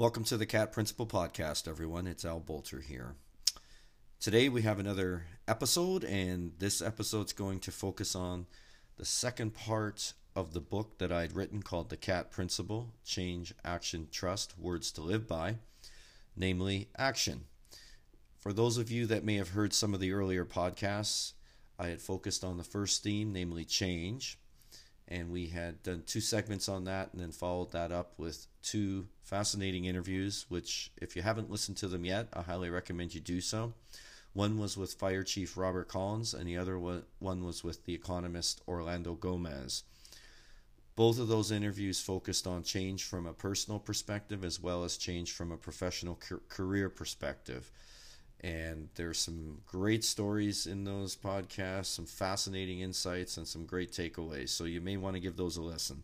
Welcome to the Cat Principle Podcast, everyone. It's Al Bolter here. Today we have another episode, and this episode's going to focus on the second part of the book that I'd written called The Cat Principle Change, Action, Trust Words to Live By, namely action. For those of you that may have heard some of the earlier podcasts, I had focused on the first theme, namely change and we had done two segments on that and then followed that up with two fascinating interviews which if you haven't listened to them yet i highly recommend you do so. One was with fire chief robert collins and the other one was with the economist orlando gomez. Both of those interviews focused on change from a personal perspective as well as change from a professional career perspective and there's some great stories in those podcasts, some fascinating insights, and some great takeaways. So you may want to give those a listen.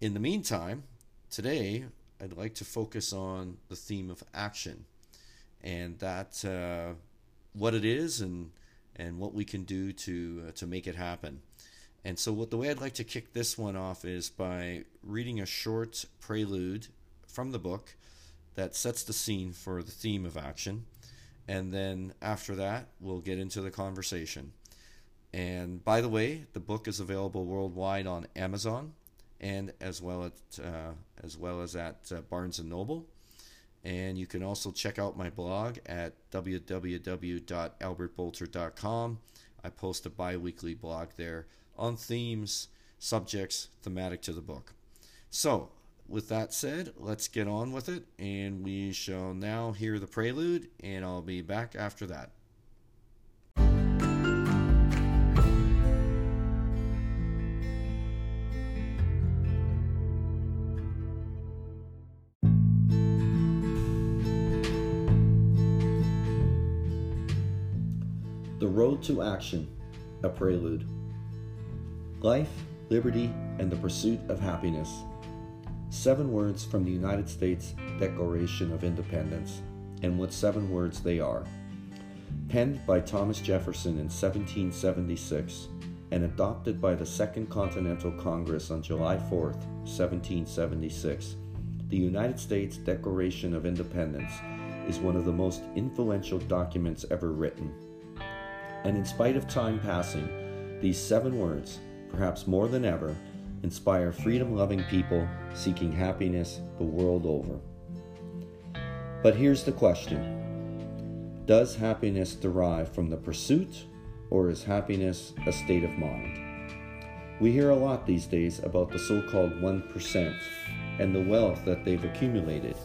In the meantime, today I'd like to focus on the theme of action and that uh, what it is and and what we can do to uh, to make it happen. And so, what the way I'd like to kick this one off is by reading a short prelude from the book that sets the scene for the theme of action and then after that, we'll get into the conversation. And by the way, the book is available worldwide on Amazon and as well as uh, as well as at uh, Barnes and Noble. And you can also check out my blog at www.albertbolter.com. I post a bi-weekly blog there on themes, subjects thematic to the book. So, with that said, let's get on with it, and we shall now hear the prelude, and I'll be back after that. The Road to Action, a Prelude. Life, liberty, and the pursuit of happiness seven words from the United States Declaration of Independence, and what seven words they are. Penned by Thomas Jefferson in 1776 and adopted by the Second Continental Congress on July 4, 1776, the United States Declaration of Independence is one of the most influential documents ever written. And in spite of time passing, these seven words, perhaps more than ever, inspire freedom loving people seeking happiness the world over. But here's the question Does happiness derive from the pursuit, or is happiness a state of mind? We hear a lot these days about the so called 1% and the wealth that they've accumulated,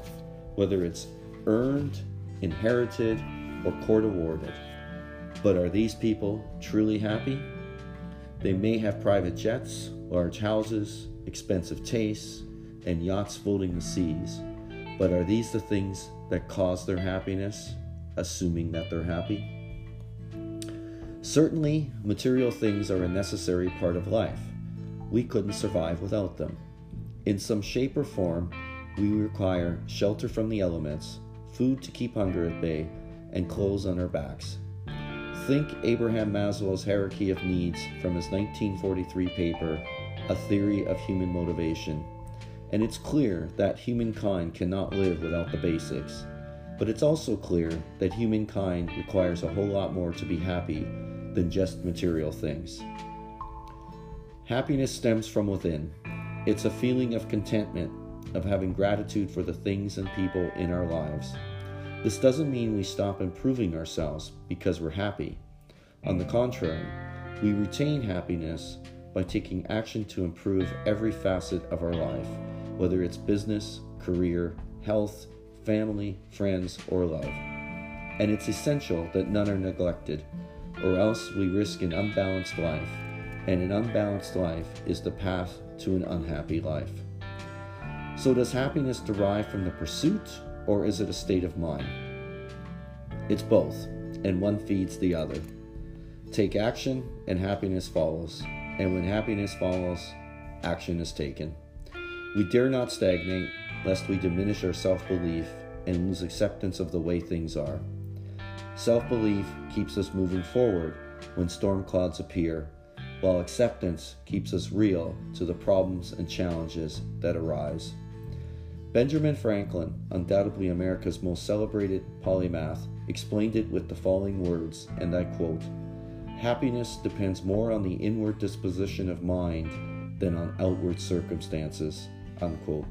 whether it's earned, inherited, or court awarded. But are these people truly happy? They may have private jets, large houses, expensive tastes, and yachts floating the seas. But are these the things that cause their happiness, assuming that they're happy? Certainly, material things are a necessary part of life. We couldn't survive without them. In some shape or form, we require shelter from the elements, food to keep hunger at bay, and clothes on our backs. Think Abraham Maslow's hierarchy of needs from his 1943 paper, A Theory of Human Motivation. And it's clear that humankind cannot live without the basics. But it's also clear that humankind requires a whole lot more to be happy than just material things. Happiness stems from within. It's a feeling of contentment, of having gratitude for the things and people in our lives. This doesn't mean we stop improving ourselves because we're happy. On the contrary, we retain happiness by taking action to improve every facet of our life, whether it's business, career, health, family, friends, or love. And it's essential that none are neglected, or else we risk an unbalanced life, and an unbalanced life is the path to an unhappy life. So, does happiness derive from the pursuit or is it a state of mind? It's both, and one feeds the other. Take action, and happiness follows. And when happiness follows, action is taken. We dare not stagnate, lest we diminish our self belief and lose acceptance of the way things are. Self belief keeps us moving forward when storm clouds appear, while acceptance keeps us real to the problems and challenges that arise. Benjamin Franklin, undoubtedly America's most celebrated polymath, explained it with the following words, and I quote Happiness depends more on the inward disposition of mind than on outward circumstances. Unquote.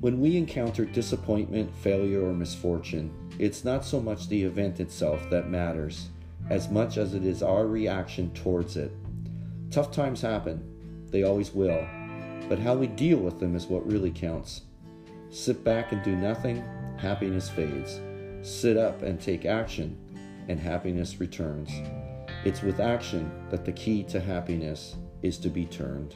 When we encounter disappointment, failure, or misfortune, it's not so much the event itself that matters as much as it is our reaction towards it. Tough times happen, they always will, but how we deal with them is what really counts. Sit back and do nothing, happiness fades. Sit up and take action, and happiness returns. It's with action that the key to happiness is to be turned.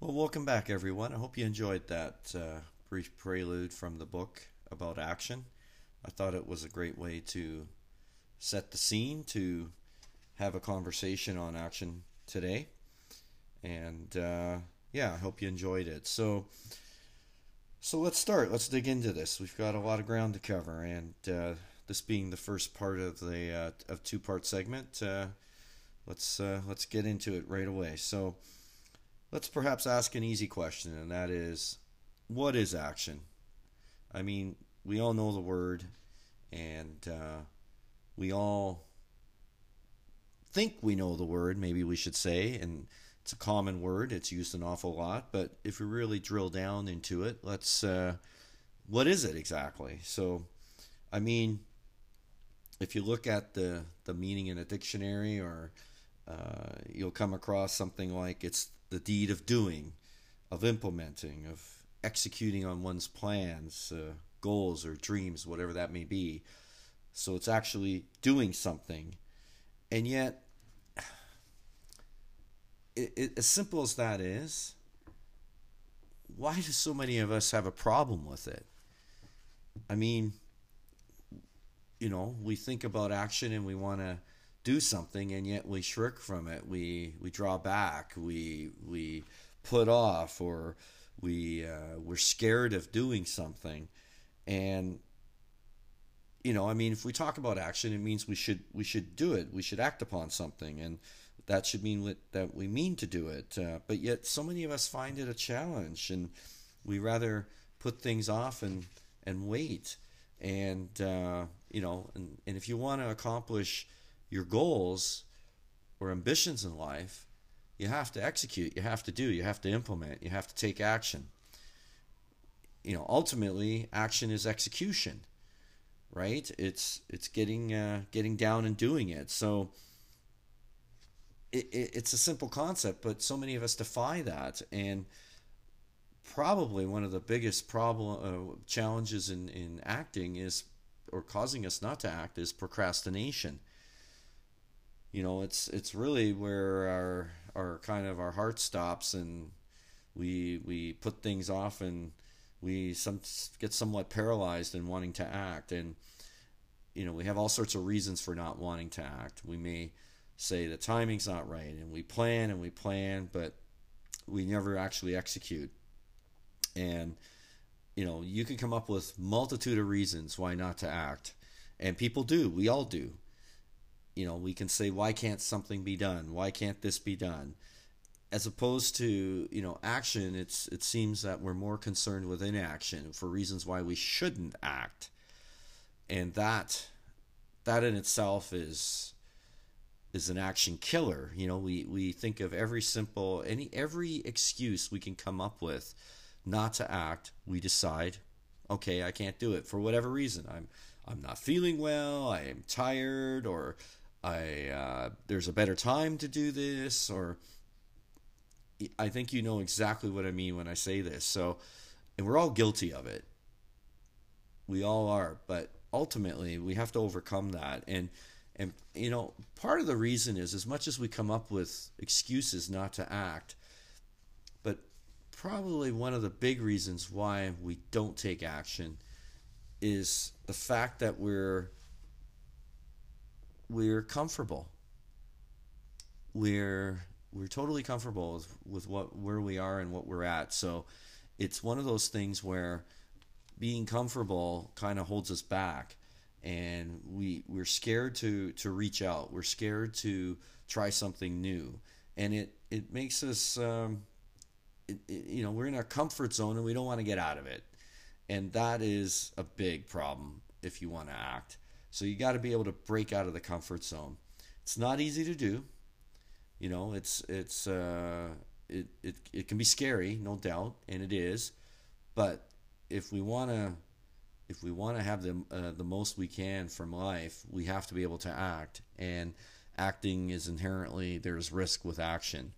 Well, welcome back, everyone. I hope you enjoyed that uh, brief prelude from the book about action. I thought it was a great way to set the scene to have a conversation on action today. And uh, yeah, I hope you enjoyed it. So, so let's start. Let's dig into this. We've got a lot of ground to cover, and uh, this being the first part of the uh, of two part segment, uh, let's uh, let's get into it right away. So let's perhaps ask an easy question, and that is, what is action? I mean, we all know the word, and uh, we all think we know the word, maybe we should say, and it's a common word. It's used an awful lot, but if we really drill down into it, let's. Uh, what is it exactly? So, I mean, if you look at the the meaning in a dictionary, or uh, you'll come across something like it's the deed of doing, of implementing, of executing on one's plans, uh, goals, or dreams, whatever that may be. So it's actually doing something. And yet, it, it, as simple as that is, why do so many of us have a problem with it? I mean, you know, we think about action and we want to do something and yet we shrink from it. We we draw back we we put off or we uh, we're scared of doing something. And you know i mean if we talk about action it means we should we should do it. We should act upon something. And that should mean that we mean to do it uh, but yet so many of us find it a challenge and we rather put things off and and wait and uh, you know and, and if you want to accomplish your goals or ambitions in life, you have to execute, you have to do, you have to implement, you have to take action. You know, ultimately, action is execution, right? It's it's getting uh, getting down and doing it. So it, it, it's a simple concept, but so many of us defy that, and probably one of the biggest problem uh, challenges in in acting is or causing us not to act is procrastination. You know, it's it's really where our our kind of our heart stops and we we put things off and we some get somewhat paralyzed in wanting to act. And you know we have all sorts of reasons for not wanting to act. We may say the timing's not right and we plan and we plan but we never actually execute and you know you can come up with multitude of reasons why not to act and people do we all do you know, we can say, why can't something be done? Why can't this be done? As opposed to, you know, action, it's it seems that we're more concerned with inaction for reasons why we shouldn't act. And that that in itself is is an action killer. You know, we, we think of every simple any every excuse we can come up with not to act, we decide, okay, I can't do it for whatever reason. I'm I'm not feeling well, I am tired, or I uh, there's a better time to do this, or I think you know exactly what I mean when I say this. So, and we're all guilty of it. We all are, but ultimately we have to overcome that. And and you know, part of the reason is as much as we come up with excuses not to act, but probably one of the big reasons why we don't take action is the fact that we're we're comfortable. We're we're totally comfortable with, with what where we are and what we're at. So it's one of those things where being comfortable kind of holds us back and we we're scared to to reach out. We're scared to try something new. And it it makes us um, it, it, you know we're in our comfort zone and we don't want to get out of it. And that is a big problem if you want to act. So you got to be able to break out of the comfort zone. It's not easy to do. You know it's it's uh, it, it it can be scary no doubt and it is. But if we want to if we want to have the uh, the most we can from life, we have to be able to act. And acting is inherently there's risk with action,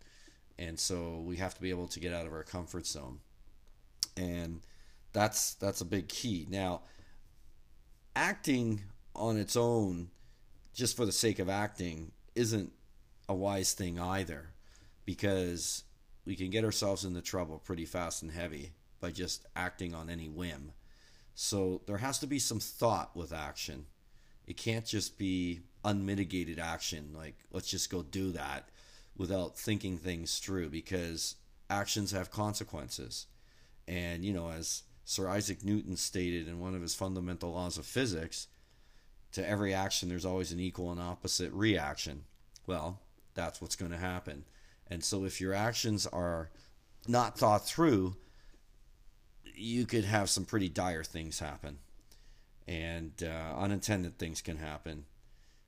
and so we have to be able to get out of our comfort zone. And that's that's a big key. Now, acting on its own, just for the sake of acting, isn't a wise thing either, because we can get ourselves into trouble pretty fast and heavy by just acting on any whim. So there has to be some thought with action. It can't just be unmitigated action, like let's just go do that without thinking things through because actions have consequences. And, you know, as Sir Isaac Newton stated in one of his fundamental laws of physics, to every action there's always an equal and opposite reaction. Well, that's what's going to happen. And so if your actions are not thought through, you could have some pretty dire things happen, and uh, unintended things can happen.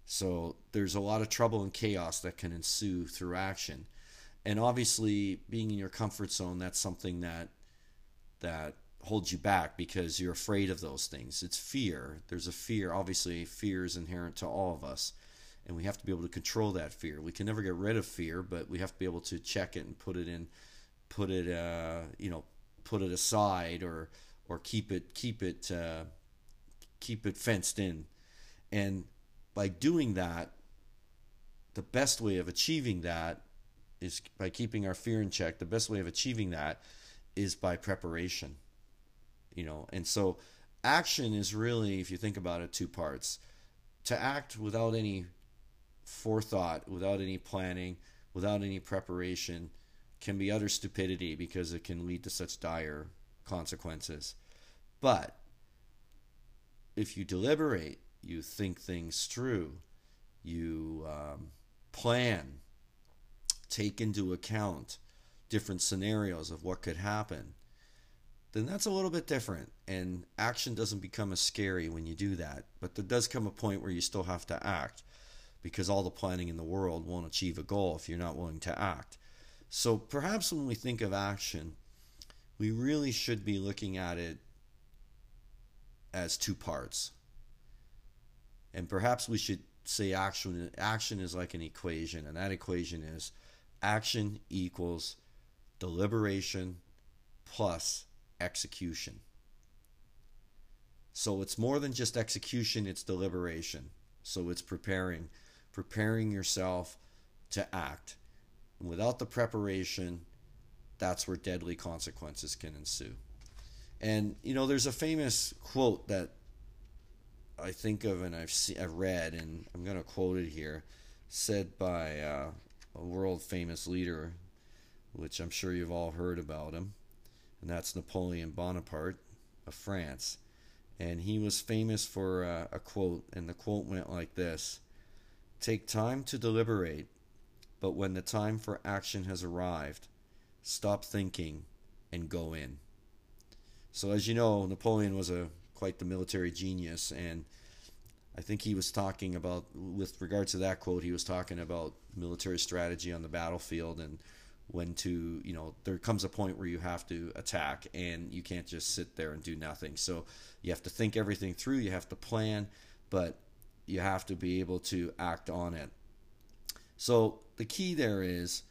So there's a lot of trouble and chaos that can ensue through action, and obviously, being in your comfort zone, that's something that that holds you back because you're afraid of those things. It's fear. There's a fear. Obviously, fear is inherent to all of us, and we have to be able to control that fear. We can never get rid of fear, but we have to be able to check it and put it in, put it, uh, you know, put it aside or or keep it keep it uh, keep it fenced in. And by doing that, the best way of achieving that is by keeping our fear in check. The best way of achieving that is by preparation. You know, and so action is really, if you think about it, two parts. To act without any forethought, without any planning, without any preparation, can be utter stupidity because it can lead to such dire consequences. But if you deliberate, you think things through, you um, plan, take into account different scenarios of what could happen, then that's a little bit different. And action doesn't become as scary when you do that. But there does come a point where you still have to act because all the planning in the world won't achieve a goal if you're not willing to act. So perhaps when we think of action, we really should be looking at it as two parts. And perhaps we should say action action is like an equation and that equation is action equals deliberation plus execution. So it's more than just execution, it's deliberation. So it's preparing, preparing yourself to act. Without the preparation, that's where deadly consequences can ensue. And you know, there's a famous quote that I think of and I've seen, I've read, and I'm going to quote it here, said by uh, a world famous leader, which I'm sure you've all heard about him, and that's Napoleon Bonaparte of France. And he was famous for uh, a quote, and the quote went like this Take time to deliberate but when the time for action has arrived, stop thinking and go in. So, as you know, Napoleon was a quite the military genius, and I think he was talking about, with regards to that quote, he was talking about military strategy on the battlefield and when to, you know, there comes a point where you have to attack and you can't just sit there and do nothing. So you have to think everything through, you have to plan, but you have to be able to act on it. So the key there is,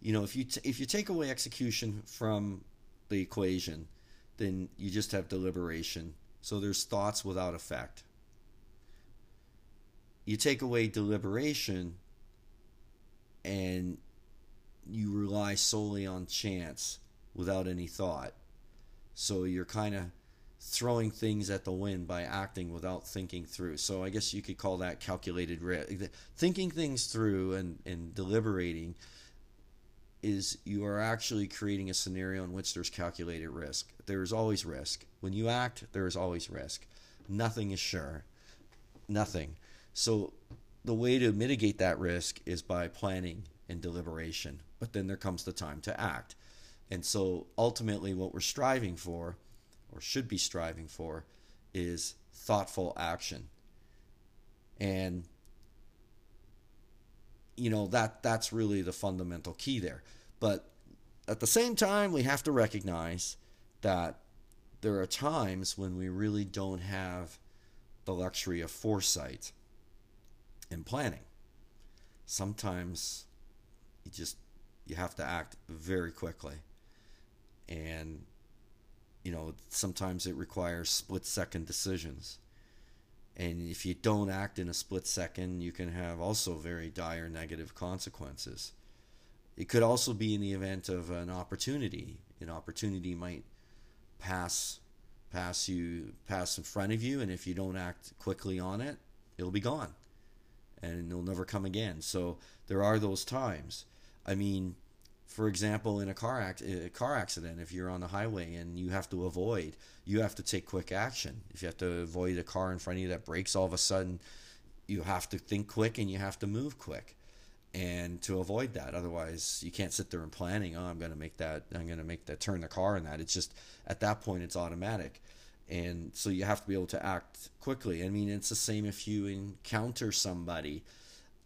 you know, if you t- if you take away execution from the equation, then you just have deliberation. So there's thoughts without effect. You take away deliberation and you rely solely on chance without any thought. So you're kind of throwing things at the wind by acting without thinking through. So I guess you could call that calculated risk. Thinking things through and, and deliberating is you are actually creating a scenario in which there's calculated risk. There's always risk. When you act, there is always risk. Nothing is sure. Nothing. So the way to mitigate that risk is by planning and deliberation. But then there comes the time to act. And so ultimately, what we're striving for, or should be striving for, is thoughtful action. And you know that that's really the fundamental key there. But at the same time, we have to recognize that there are times when we really don't have the luxury of foresight and planning. Sometimes you just you have to act very quickly. And you know, sometimes it requires split second decisions. And if you don't act in a split second, you can have also very dire negative consequences. It could also be in the event of an opportunity. An opportunity might pass pass you pass in front of you and if you don't act quickly on it, it'll be gone. And it'll never come again. So there are those times. I mean, for example, in a car act, a car accident, if you're on the highway and you have to avoid, you have to take quick action. If you have to avoid a car in front of you that brakes all of a sudden, you have to think quick and you have to move quick, and to avoid that. Otherwise, you can't sit there and planning. Oh, I'm going to make that. I'm going to make that turn the car and that. It's just at that point it's automatic, and so you have to be able to act quickly. I mean, it's the same if you encounter somebody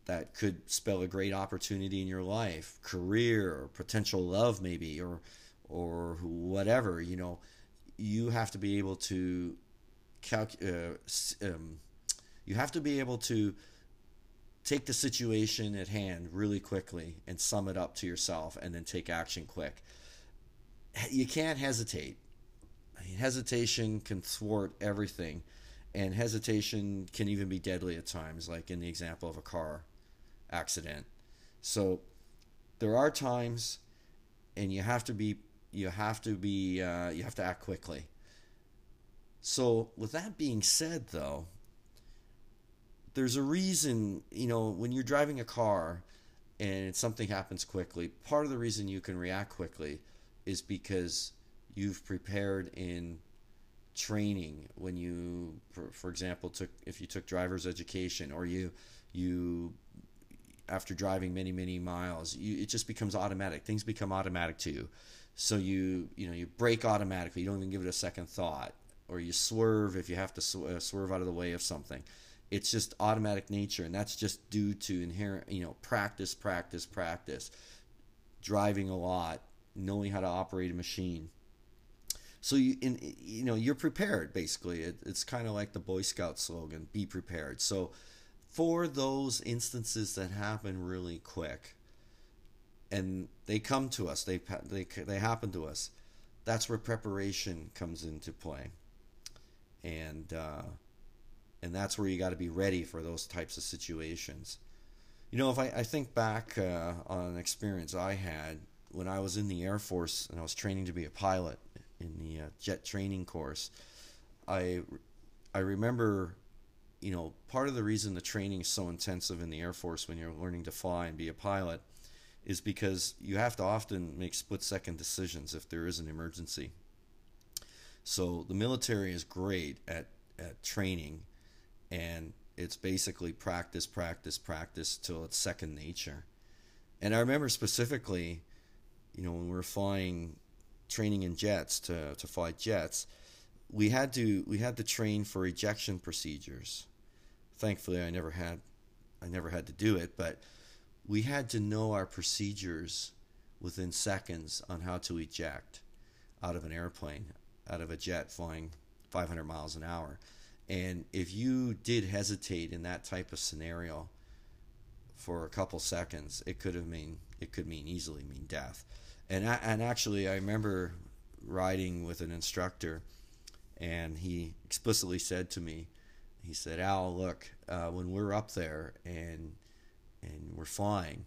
that could spell a great opportunity in your life, career, or potential love, maybe, or or whatever. You know, you have to be able to calculate. Uh, um, you have to be able to take the situation at hand really quickly and sum it up to yourself, and then take action quick. You can't hesitate. hesitation can thwart everything and hesitation can even be deadly at times, like in the example of a car accident. So there are times, and you have to be you have to be uh, you have to act quickly. So with that being said, though, there's a reason you know when you're driving a car and something happens quickly. Part of the reason you can react quickly is because you've prepared in training when you for, for example took if you took driver's education or you you after driving many many miles you, it just becomes automatic. Things become automatic to you. So you you know you brake automatically. You don't even give it a second thought. Or you swerve if you have to sw- uh, swerve out of the way of something. It's just automatic nature and that's just due to inherent you know practice practice practice. Driving a lot knowing how to operate a machine. So you in you know you're prepared basically. It, it's kind of like the boy scout slogan be prepared. So for those instances that happen really quick and they come to us they they they happen to us that's where preparation comes into play. And uh, and that's where you got to be ready for those types of situations. You know if i, I think back uh, on an experience i had when i was in the air force and i was training to be a pilot in the uh, jet training course i i remember you know, part of the reason the training is so intensive in the Air Force when you're learning to fly and be a pilot is because you have to often make split second decisions if there is an emergency. So the military is great at, at training and it's basically practice, practice, practice till it's second nature. And I remember specifically, you know, when we were flying, training in jets to, to fly jets, we had to we had to train for ejection procedures. Thankfully, I never had I never had to do it, but we had to know our procedures within seconds on how to eject out of an airplane, out of a jet flying 500 miles an hour. And if you did hesitate in that type of scenario for a couple seconds, it could have mean it could mean easily mean death. And and actually, I remember riding with an instructor and he explicitly said to me, he said, "Al, look, uh, when we're up there and and we're flying,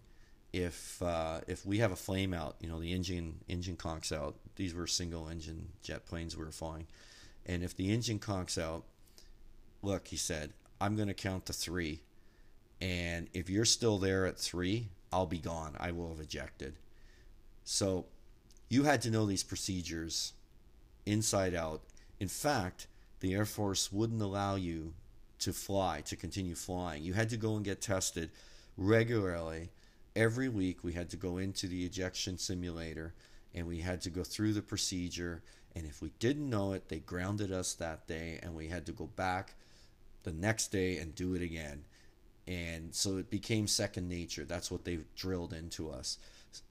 if uh, if we have a flame out, you know, the engine engine conks out. These were single engine jet planes we were flying, and if the engine conks out, look, he said, I'm going to count to three, and if you're still there at three, I'll be gone. I will have ejected." So you had to know these procedures inside out. In fact, the Air Force wouldn't allow you to fly, to continue flying. You had to go and get tested regularly. Every week, we had to go into the ejection simulator and we had to go through the procedure. And if we didn't know it, they grounded us that day and we had to go back the next day and do it again. And so it became second nature. That's what they drilled into us.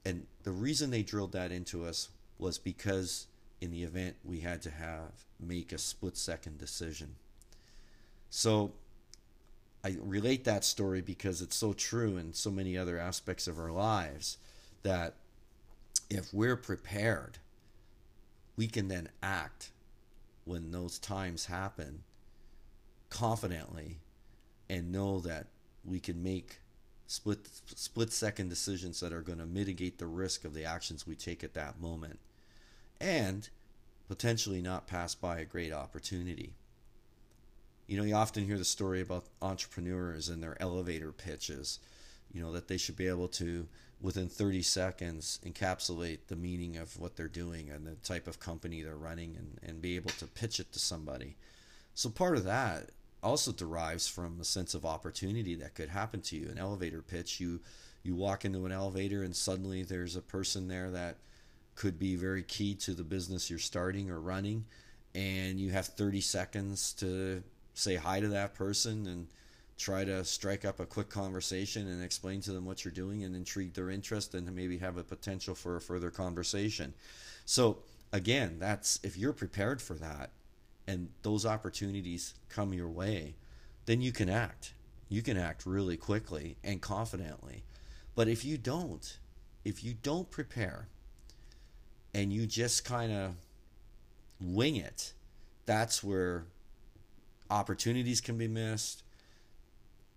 And the reason they drilled that into us was because in the event we had to have make a split second decision. So I relate that story because it's so true in so many other aspects of our lives that if we're prepared, we can then act when those times happen confidently and know that we can make split split second decisions that are going to mitigate the risk of the actions we take at that moment and potentially not pass by a great opportunity. You know, you often hear the story about entrepreneurs and their elevator pitches, you know, that they should be able to, within 30 seconds, encapsulate the meaning of what they're doing and the type of company they're running and, and be able to pitch it to somebody. So, part of that also derives from a sense of opportunity that could happen to you. An elevator pitch, you you walk into an elevator and suddenly there's a person there that could be very key to the business you're starting or running and you have 30 seconds to say hi to that person and try to strike up a quick conversation and explain to them what you're doing and intrigue their interest and maybe have a potential for a further conversation. So again, that's if you're prepared for that and those opportunities come your way, then you can act. You can act really quickly and confidently. But if you don't, if you don't prepare, and you just kind of wing it, that's where opportunities can be missed,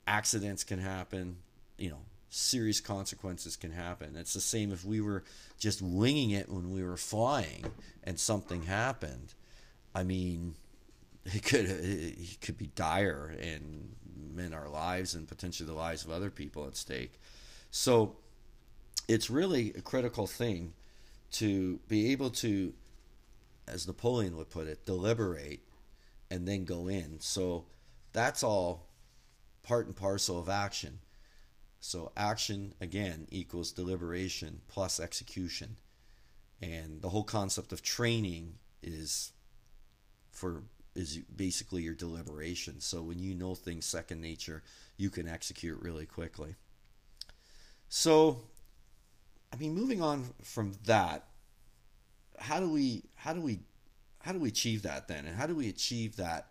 accidents can happen, you know, serious consequences can happen. It's the same if we were just winging it when we were flying and something happened. I mean, it could it could be dire and in our lives and potentially the lives of other people at stake. So it's really a critical thing to be able to, as Napoleon would put it, deliberate and then go in. So that's all part and parcel of action. So action again equals deliberation plus execution. And the whole concept of training is for is basically your deliberation. So when you know things second nature, you can execute really quickly. So I mean, moving on from that, how do we how do we how do we achieve that then, and how do we achieve that?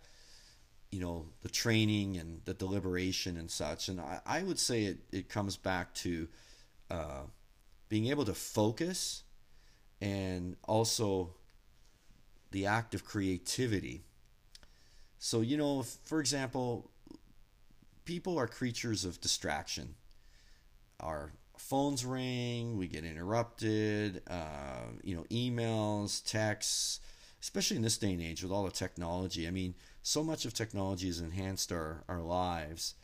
You know, the training and the deliberation and such. And I, I would say it, it comes back to uh, being able to focus and also the act of creativity. So, you know, for example, people are creatures of distraction. Our phones ring, we get interrupted, uh, you know, emails, texts, especially in this day and age with all the technology. I mean, so much of technology has enhanced our, our lives.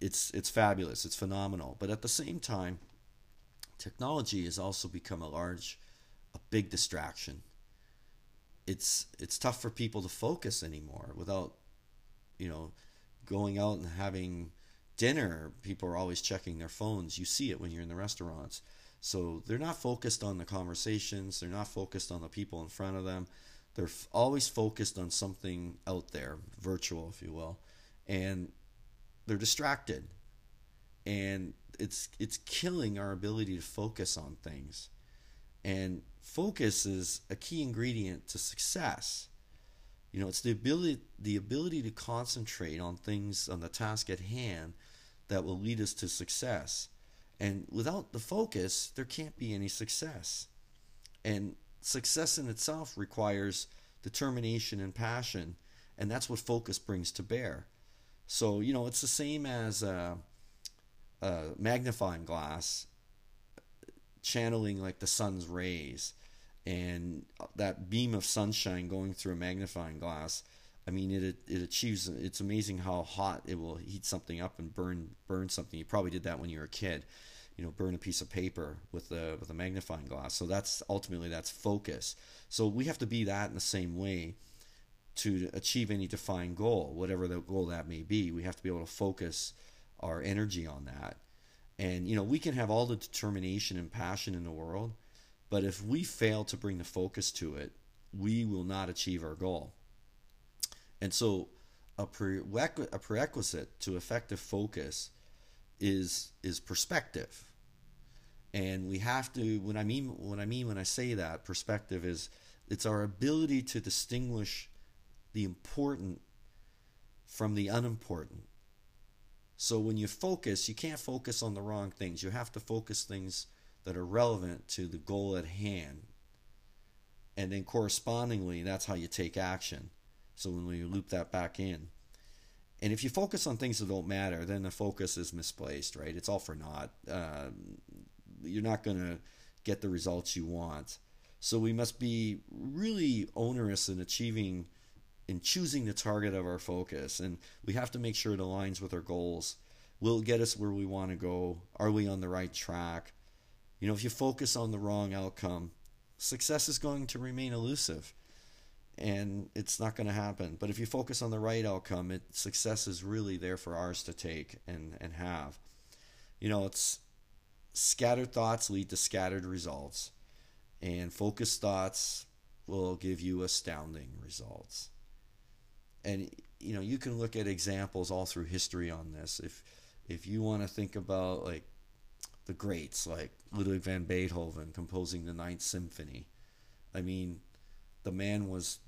It's it's fabulous, it's phenomenal. But at the same time, technology has also become a large, a big distraction. It's it's tough for people to focus anymore without, you know, going out and having dinner, people are always checking their phones. You see it when you're in the restaurants. So they're not focused on the conversations, they're not focused on the people in front of them. They're f- always focused on something out there, virtual, if you will. And they're distracted. And it's it's killing our ability to focus on things. And focus is a key ingredient to success. You know, it's the ability the ability to concentrate on things on the task at hand that will lead us to success. And without the focus, there can't be any success. And success in itself requires determination and passion, and that's what focus brings to bear. So, you know, it's the same as a, a magnifying glass channeling like the sun's rays and that beam of sunshine going through a magnifying glass I mean, it it achieves. It's amazing how hot it will heat something up and burn burn something. You probably did that when you were a kid. you know burn a piece of paper with a with a magnifying glass so that's ultimately that's focus so we have to be that in the same way to achieve any defined goal whatever the goal that may be we have to be able to focus our energy on that and you know we can have all the determination and passion in the world but if we fail to bring the focus to it we will not achieve our goal and so a, a prerequisite to effective focus is is perspective. And we have to when I mean when I mean when I say that perspective is it's our ability to distinguish the important from the unimportant. So when you focus, you can't focus on the wrong things. You have to focus things that are relevant to the goal at hand. And then correspondingly, that's how you take action. So when we loop that back in, and if you focus on things that don't matter, then the focus is misplaced, right? It's all for naught. Uh, you're not going to get the results you want. So we must be really onerous in achieving, in choosing the target of our focus. And we have to make sure it aligns with our goals. Will it get us where we want to go? Are we on the right track? You know, if you focus on the wrong outcome, success is going to remain elusive and it's not going to happen. But if you focus on the right outcome, it success is really there for ours to take and and have. You know, it's scattered thoughts lead to scattered results, and focused thoughts will give you astounding results. And you know, you can look at examples all through history on this. If if you want to think about like the greats like Ludwig van Beethoven composing the Ninth Symphony, I mean, the man was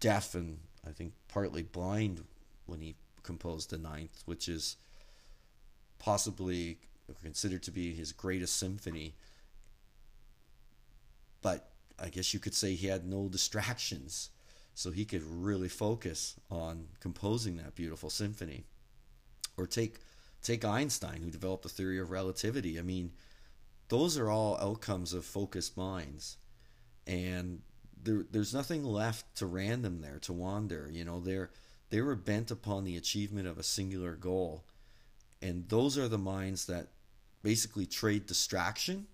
deaf and I think partly blind when he composed the Ninth, which is possibly considered to be his greatest symphony. But I guess you could say he had no distractions, so he could really focus on composing that beautiful symphony. Or take take Einstein, who developed the theory of relativity. I mean, those are all outcomes of focused minds, and there, there's nothing left to random there to wander. You know, they're they were bent upon the achievement of a singular goal, and those are the minds that basically trade distraction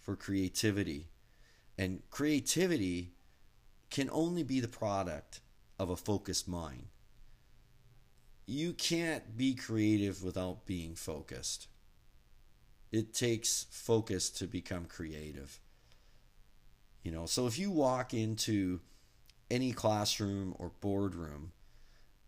for creativity, and creativity can only be the product of a focused mind. You can't be creative without being focused. It takes focus to become creative. You know, so if you walk into any classroom or boardroom,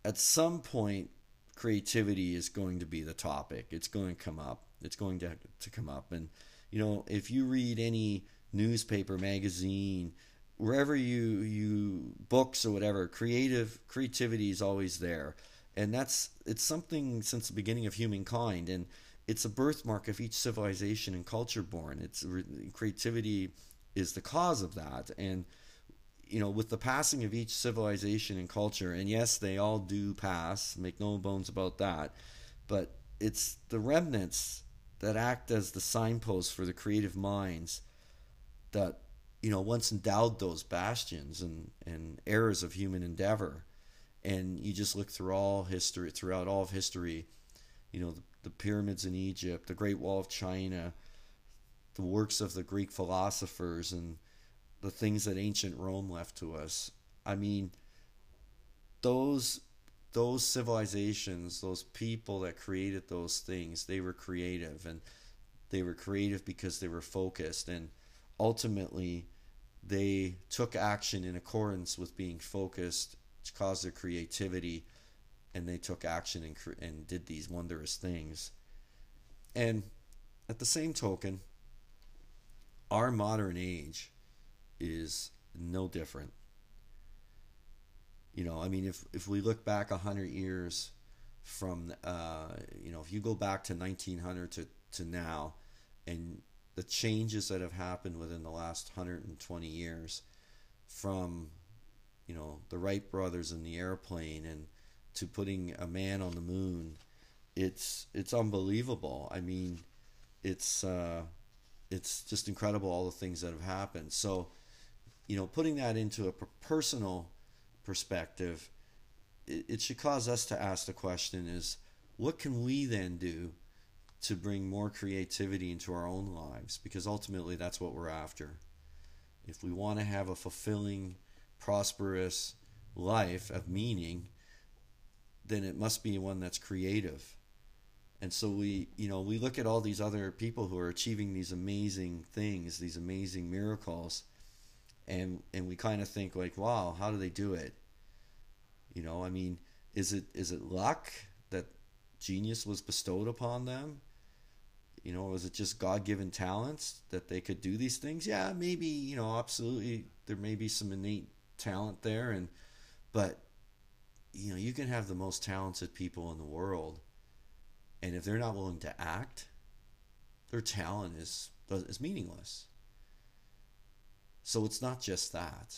at some point creativity is going to be the topic. It's going to come up. It's going to to come up. And you know, if you read any newspaper, magazine, wherever you you books or whatever, creative creativity is always there. And that's it's something since the beginning of humankind and it's a birthmark of each civilization and culture born. It's creativity is the cause of that. And you know, with the passing of each civilization and culture, and yes, they all do pass, make no bones about that, but it's the remnants that act as the signposts for the creative minds that, you know, once endowed those bastions and, and eras of human endeavor. And you just look through all history, throughout all of history, you know, the, the pyramids in Egypt, the Great Wall of China, the works of the Greek philosophers and the things that ancient Rome left to us. I mean, those those civilizations, those people that created those things, they were creative and they were creative because they were focused and ultimately they took action in accordance with being focused to cause their creativity and they took action and, and did these wondrous things. And at the same token, our modern age is no different. You know, I mean, if if we look back a hundred years from, uh, you know, if you go back to 1900 to to now, and the changes that have happened within the last 120 years, from, you know, the Wright brothers and the airplane and to putting a man on the moon, it's it's unbelievable. I mean, it's. Uh, it's just incredible all the things that have happened. So, you know, putting that into a personal perspective, it, it should cause us to ask the question: Is what can we then do to bring more creativity into our own lives because ultimately that's what we're after. If we want to have a fulfilling, prosperous life of meaning, then it must be one that's creative. And so we, you know, we look at all these other people who are achieving these amazing things, these amazing miracles, and and we kind of think like, wow, how do they do it? You know, I mean, is it is it luck that genius was bestowed upon them? You know, was it just God given talents that they could do these things? Yeah, maybe, you know, absolutely there may be some innate talent there and but you know, you can have the most talented people in the world and if they're not willing to act, their talent is is meaningless. So it's not just that.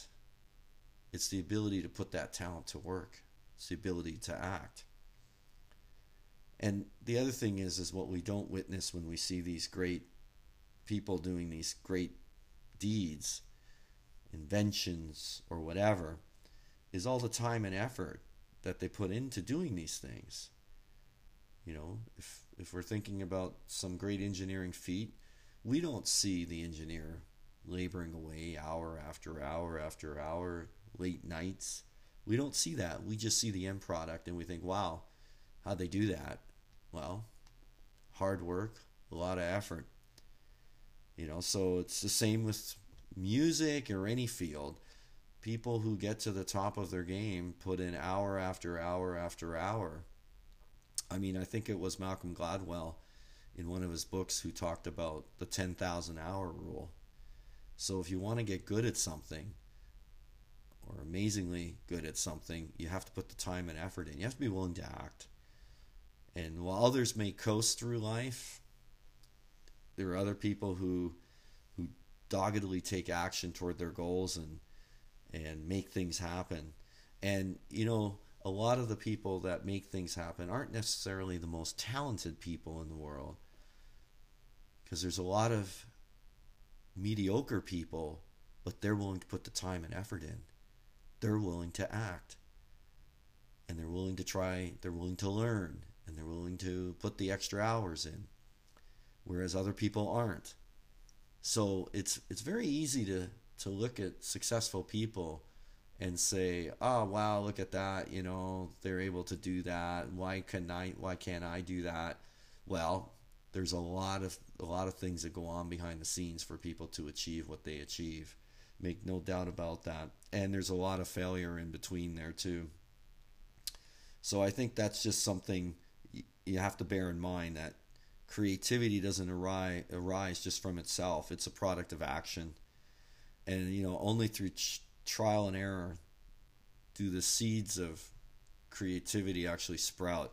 It's the ability to put that talent to work. It's the ability to act. And the other thing is is what we don't witness when we see these great people doing these great deeds, inventions or whatever, is all the time and effort that they put into doing these things. You know, if if we're thinking about some great engineering feat, we don't see the engineer laboring away hour after hour after hour, late nights. We don't see that. We just see the end product and we think, wow, how'd they do that? Well, hard work, a lot of effort. You know, so it's the same with music or any field. People who get to the top of their game put in hour after hour after hour. I mean, I think it was Malcolm Gladwell in one of his books who talked about the 10,000 hour rule. So if you want to get good at something, or amazingly good at something, you have to put the time and effort in. You have to be willing to act. And while others may coast through life, there are other people who doggedly take action toward their goals and and make things happen. And you know, a lot of the people that make things happen aren't necessarily the most talented people in the world. Because there's a lot of mediocre people, but they're willing to put the time and effort in. They're willing to act. And they're willing to try, they're willing to learn, and they're willing to put the extra hours in, whereas other people aren't. So it's it's very easy to to look at successful people and say, "Oh wow, look at that! You know, they're able to do that. Why can I? Why can't I do that?" Well, there's a lot of a lot of things that go on behind the scenes for people to achieve what they achieve. Make no doubt about that. And there's a lot of failure in between there too. So I think that's just something you have to bear in mind that creativity doesn't arise, arise just from itself. It's a product of action. And, you know, only through ch- trial and error do the seeds of creativity actually sprout.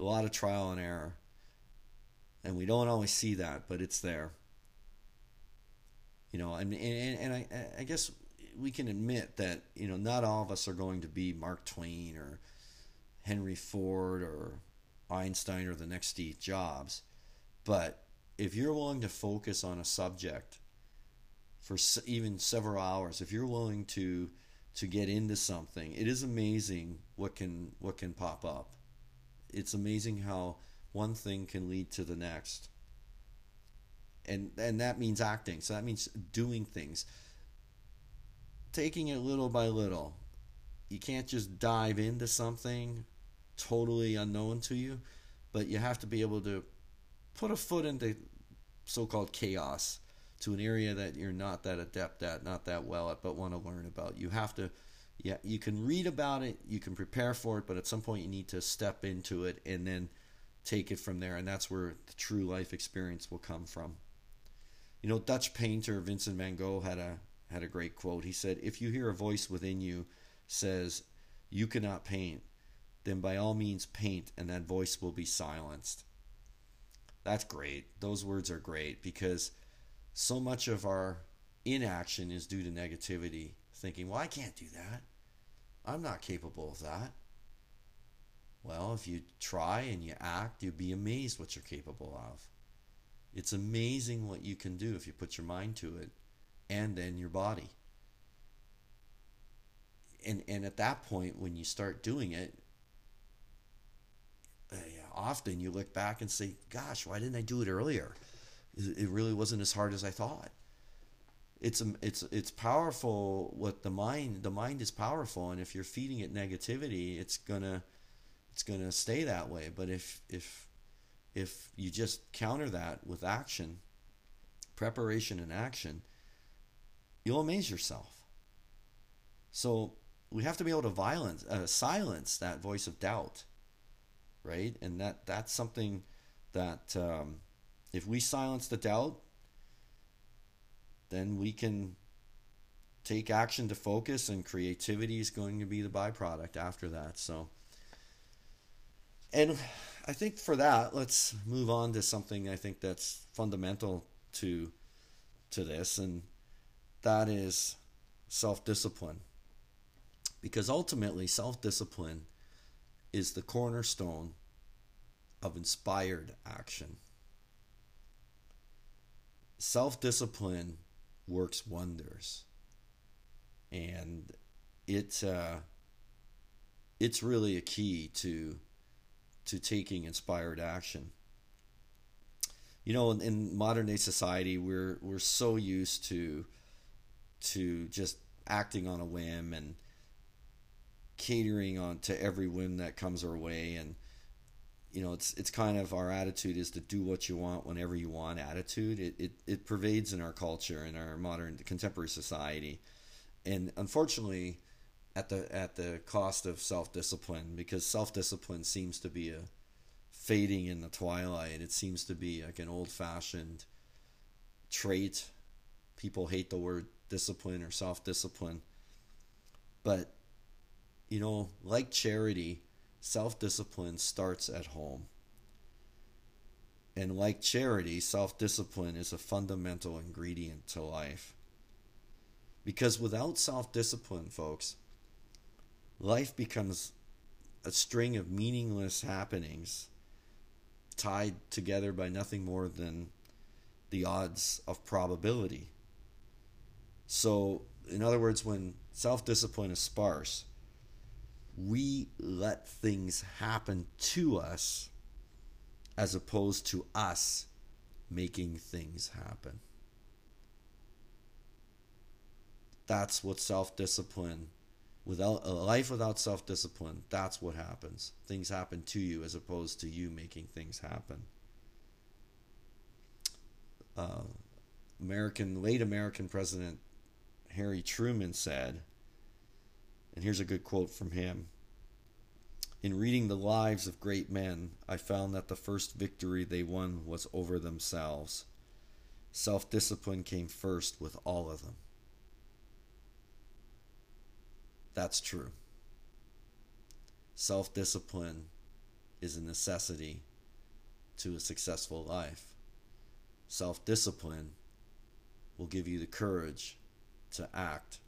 A lot of trial and error. And we don't always see that, but it's there. You know, and, and, and I, I guess we can admit that, you know, not all of us are going to be Mark Twain or Henry Ford or Einstein or the next Steve Jobs. But if you're willing to focus on a subject for even several hours, if you're willing to to get into something, it is amazing what can what can pop up. It's amazing how one thing can lead to the next. And and that means acting. So that means doing things. Taking it little by little. You can't just dive into something totally unknown to you, but you have to be able to put a foot into so-called chaos to an area that you're not that adept at, not that well at, but want to learn about. You have to yeah, you can read about it, you can prepare for it, but at some point you need to step into it and then take it from there, and that's where the true life experience will come from. You know, Dutch painter Vincent van Gogh had a had a great quote. He said, "If you hear a voice within you says you cannot paint, then by all means paint and that voice will be silenced. That's great. Those words are great because so much of our inaction is due to negativity, thinking, well, I can't do that. I'm not capable of that. Well, if you try and you act, you'd be amazed what you're capable of. It's amazing what you can do if you put your mind to it and then your body. And, and at that point, when you start doing it, often you look back and say, "Gosh, why didn't I do it earlier?" It really wasn't as hard as I thought. It's it's it's powerful. What the mind the mind is powerful, and if you're feeding it negativity, it's gonna it's gonna stay that way. But if if if you just counter that with action, preparation and action, you'll amaze yourself. So we have to be able to violence, uh, silence that voice of doubt, right? And that that's something that um, if we silence the doubt, then we can take action to focus, and creativity is going to be the byproduct after that. So, and I think for that, let's move on to something I think that's fundamental to to this, and that is self discipline. Because ultimately, self discipline is the cornerstone of inspired action. Self discipline works wonders. And it, uh, it's really a key to, to taking inspired action. You know, in, in modern day society, we're, we're so used to, to just acting on a whim and catering on to every whim that comes our way. And you know it's it's kind of our attitude is to do what you want whenever you want attitude. It it, it pervades in our culture in our modern contemporary society. And unfortunately at the at the cost of self-discipline because self-discipline seems to be a fading in the twilight. It seems to be like an old-fashioned trait. People hate the word discipline or self-discipline. But you know, like charity, self discipline starts at home. And like charity, self discipline is a fundamental ingredient to life. Because without self discipline, folks, life becomes a string of meaningless happenings tied together by nothing more than the odds of probability. So, in other words, when self discipline is sparse, we let things happen to us as opposed to us making things happen. That's what self discipline, without a life without self discipline, that's what happens. Things happen to you as opposed to you making things happen. Uh, American late American President Harry Truman said, and here's a good quote from him In reading the lives of great men, I found that the first victory they won was over themselves. Self discipline came first with all of them. That's true. Self discipline is a necessity to a successful life. Self discipline will give you the courage to act,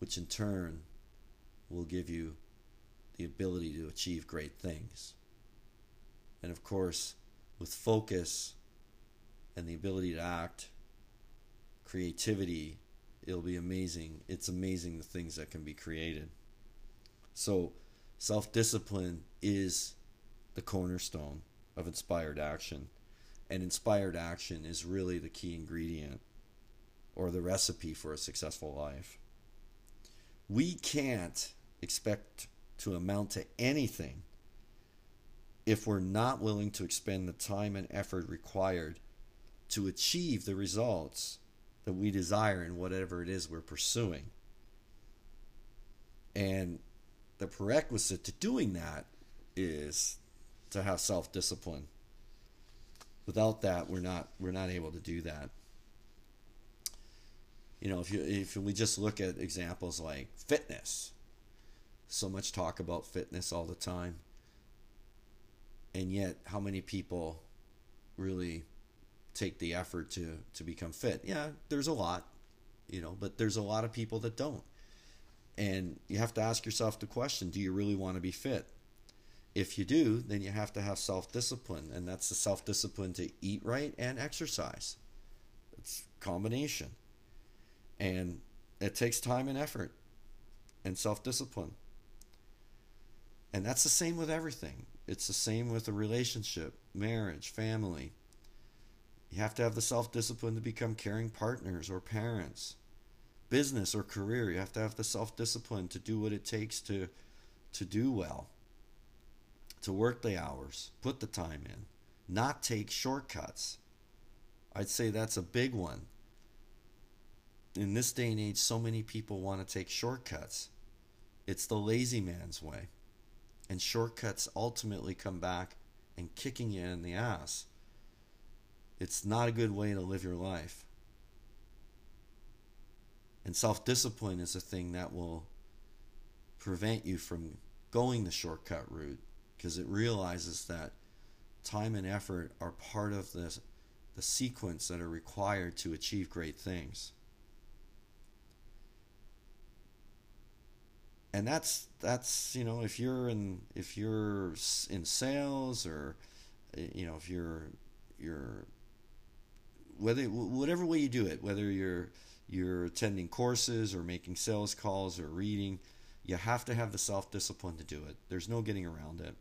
which in turn will give you the ability to achieve great things. And of course, with focus and the ability to act, creativity, it'll be amazing. It's amazing the things that can be created. So, self discipline is the cornerstone of inspired action. And inspired action is really the key ingredient or the recipe for a successful life we can't expect to amount to anything if we're not willing to expend the time and effort required to achieve the results that we desire in whatever it is we're pursuing. And the prerequisite to doing that is to have self-discipline. Without that, we're not we're not able to do that you know, if you if we just look at examples like fitness, so much talk about fitness all the time, and yet how many people really take the effort to to become fit? Yeah, there's a lot, you know, but there's a lot of people that don't, and you have to ask yourself the question: Do you really want to be fit? If you do, then you have to have self discipline, and that's the self discipline to eat right and exercise. It's combination and it takes time and effort and self discipline. And that's the same with everything. it's the same with a relationship, marriage, family. You have to have the self discipline to become caring partners or parents. Business or career, you have to have the self discipline to do what it takes to, to do well, to work the hours, put the time in, not take shortcuts. I'd say that's a big one. In this day and age, so many people want to take shortcuts. It's the lazy man's way. And shortcuts ultimately come back and kicking you in the ass. It's not a good way to live your life. And self discipline is a thing that will prevent you from going the shortcut route because it realizes that time and effort are part of the, the sequence that are required to achieve great things. And that's that's you know if you're in if you're in sales or eh, you know if you're you're whether whatever way you do it whether you're you're attending courses or making sales calls or reading you have to have the self-discipline to do it. There's no getting around it.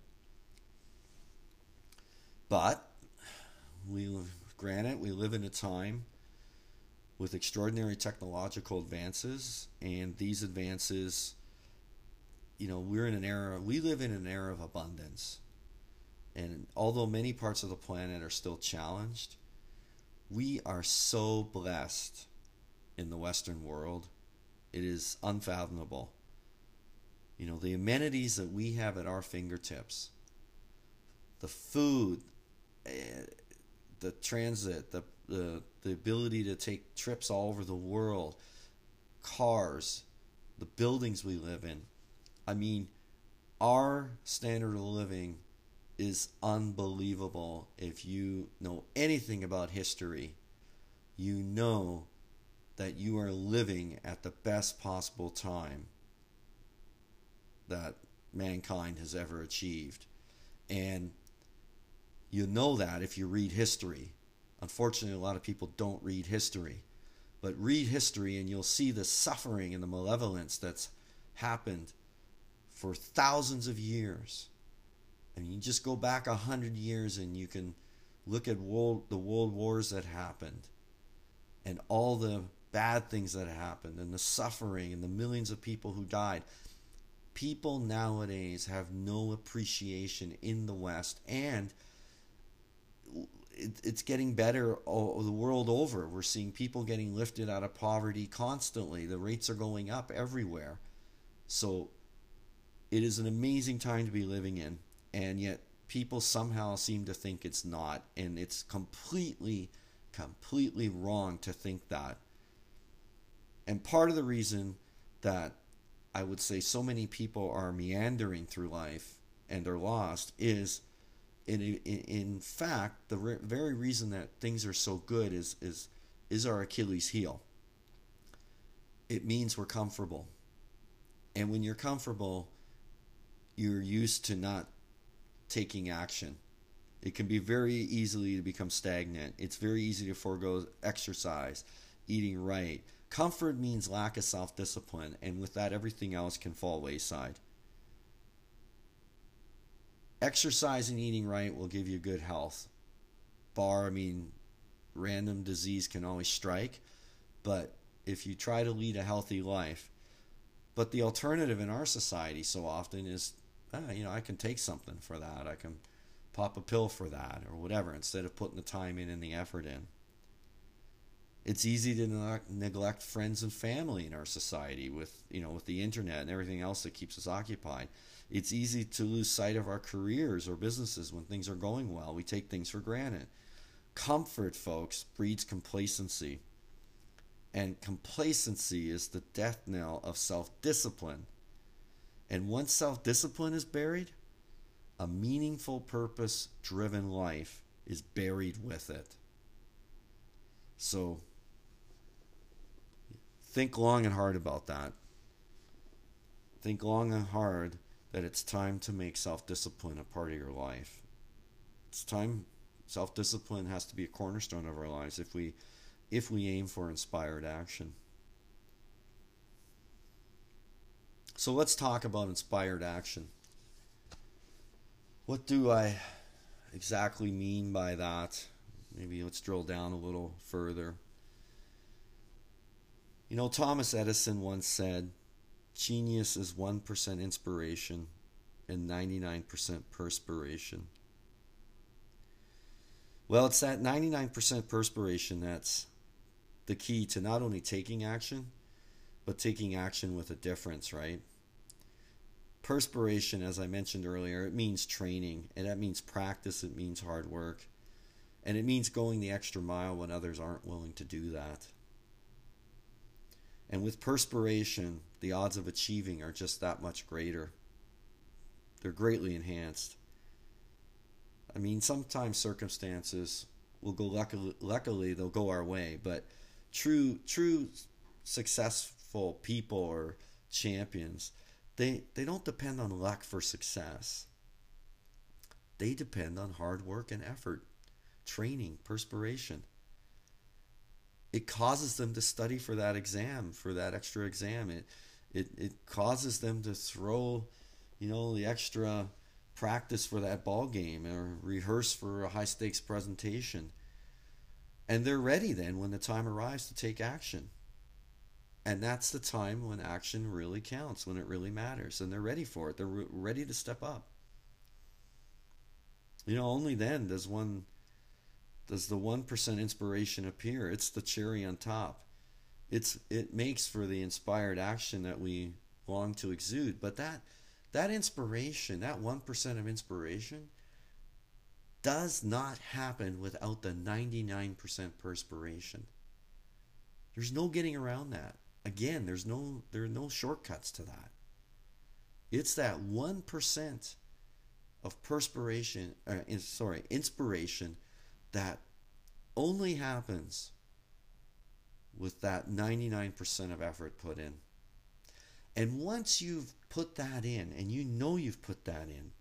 But we granted we live in a time with extraordinary technological advances and these advances you know, we're in an era, we live in an era of abundance. And although many parts of the planet are still challenged, we are so blessed in the Western world. It is unfathomable. You know, the amenities that we have at our fingertips, the food, eh, the transit, the, the, the ability to take trips all over the world, cars, the buildings we live in I mean, our standard of living is unbelievable. If you know anything about history, you know that you are living at the best possible time that mankind has ever achieved. And you know that if you read history. Unfortunately, a lot of people don't read history. But read history and you'll see the suffering and the malevolence that's happened for thousands of years. I mean, you just go back a hundred years and you can look at world, the world wars that happened and all the bad things that happened and the suffering and the millions of people who died. People nowadays have no appreciation in the West and it's getting better all, the world over. We're seeing people getting lifted out of poverty constantly. The rates are going up everywhere. So it is an amazing time to be living in, and yet people somehow seem to think it's not, and it's completely, completely wrong to think that. And part of the reason that I would say so many people are meandering through life and are lost is, in in, in fact, the re- very reason that things are so good is is is our Achilles heel. It means we're comfortable. And when you're comfortable, you're used to not taking action. It can be very easily to become stagnant. It's very easy to forego exercise, eating right. Comfort means lack of self discipline, and with that, everything else can fall wayside. Exercise and eating right will give you good health. Bar, I mean, random disease can always strike, but if you try to lead a healthy life, but the alternative in our society so often is ah, you know, I can take something for that. I can pop a pill for that or whatever instead of putting the time in and the effort in. It's easy to neglect friends and family in our society with, you know, with the internet and everything else that keeps us occupied. It's easy to lose sight of our careers or businesses when things are going well. We take things for granted. Comfort, folks, breeds complacency. And complacency is the death knell of self discipline. And once self discipline is buried, a meaningful, purpose driven life is buried with it. So think long and hard about that. Think long and hard that it's time to make self discipline a part of your life. It's time self discipline has to be a cornerstone of our lives if we if we aim for inspired action. So let's talk about inspired action. what do I exactly mean by that? Maybe let's drill down a little further. You know, Thomas Edison once said, genius is 1% inspiration and 99% perspiration. Well, it's that 99% perspiration that's the key to not only taking action, but taking action with a difference, right? Perspiration, as I mentioned earlier, it means training, and that means practice, it means hard work, and it means going the extra mile when others aren't willing to do that. And with perspiration, the odds of achieving are just that much greater. They're greatly enhanced. I mean, sometimes circumstances will go luckily, luckily they'll go our way, but true true successful people or champions, they they don't depend on luck for success. They depend on hard work and effort, training, perspiration. It causes them to study for that exam, for that extra exam. It it it causes them to throw, you know, the extra practice for that ball game or rehearse for a high stakes presentation. And they're ready then when the time arrives to take action. And that's the time when action really counts, when it really matters. And they're ready for it. They're re- ready to step up. You know, only then does one does the 1% inspiration appear. It's the cherry on top. It's it makes for the inspired action that we long to exude, but that that inspiration, that 1% of inspiration, does not happen without the 99% perspiration. There's no getting around that. Again, there's no there are no shortcuts to that. It's that 1% of perspiration, uh, sorry, inspiration that only happens with that 99% of effort put in. And once you've put that in, and you know you've put that in,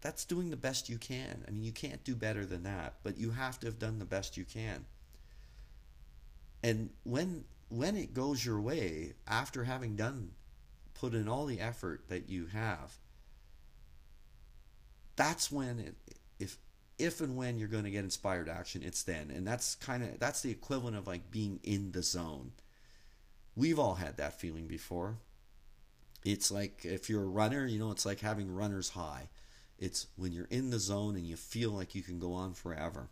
that's doing the best you can. I mean, you can't do better than that, but you have to have done the best you can. And when when it goes your way, after having done put in all the effort that you have, that's when it, if if and when you're going to get inspired action, it's then. And that's kind of that's the equivalent of like being in the zone. We've all had that feeling before. It's like if you're a runner, you know, it's like having runner's high. It's when you're in the zone and you feel like you can go on forever.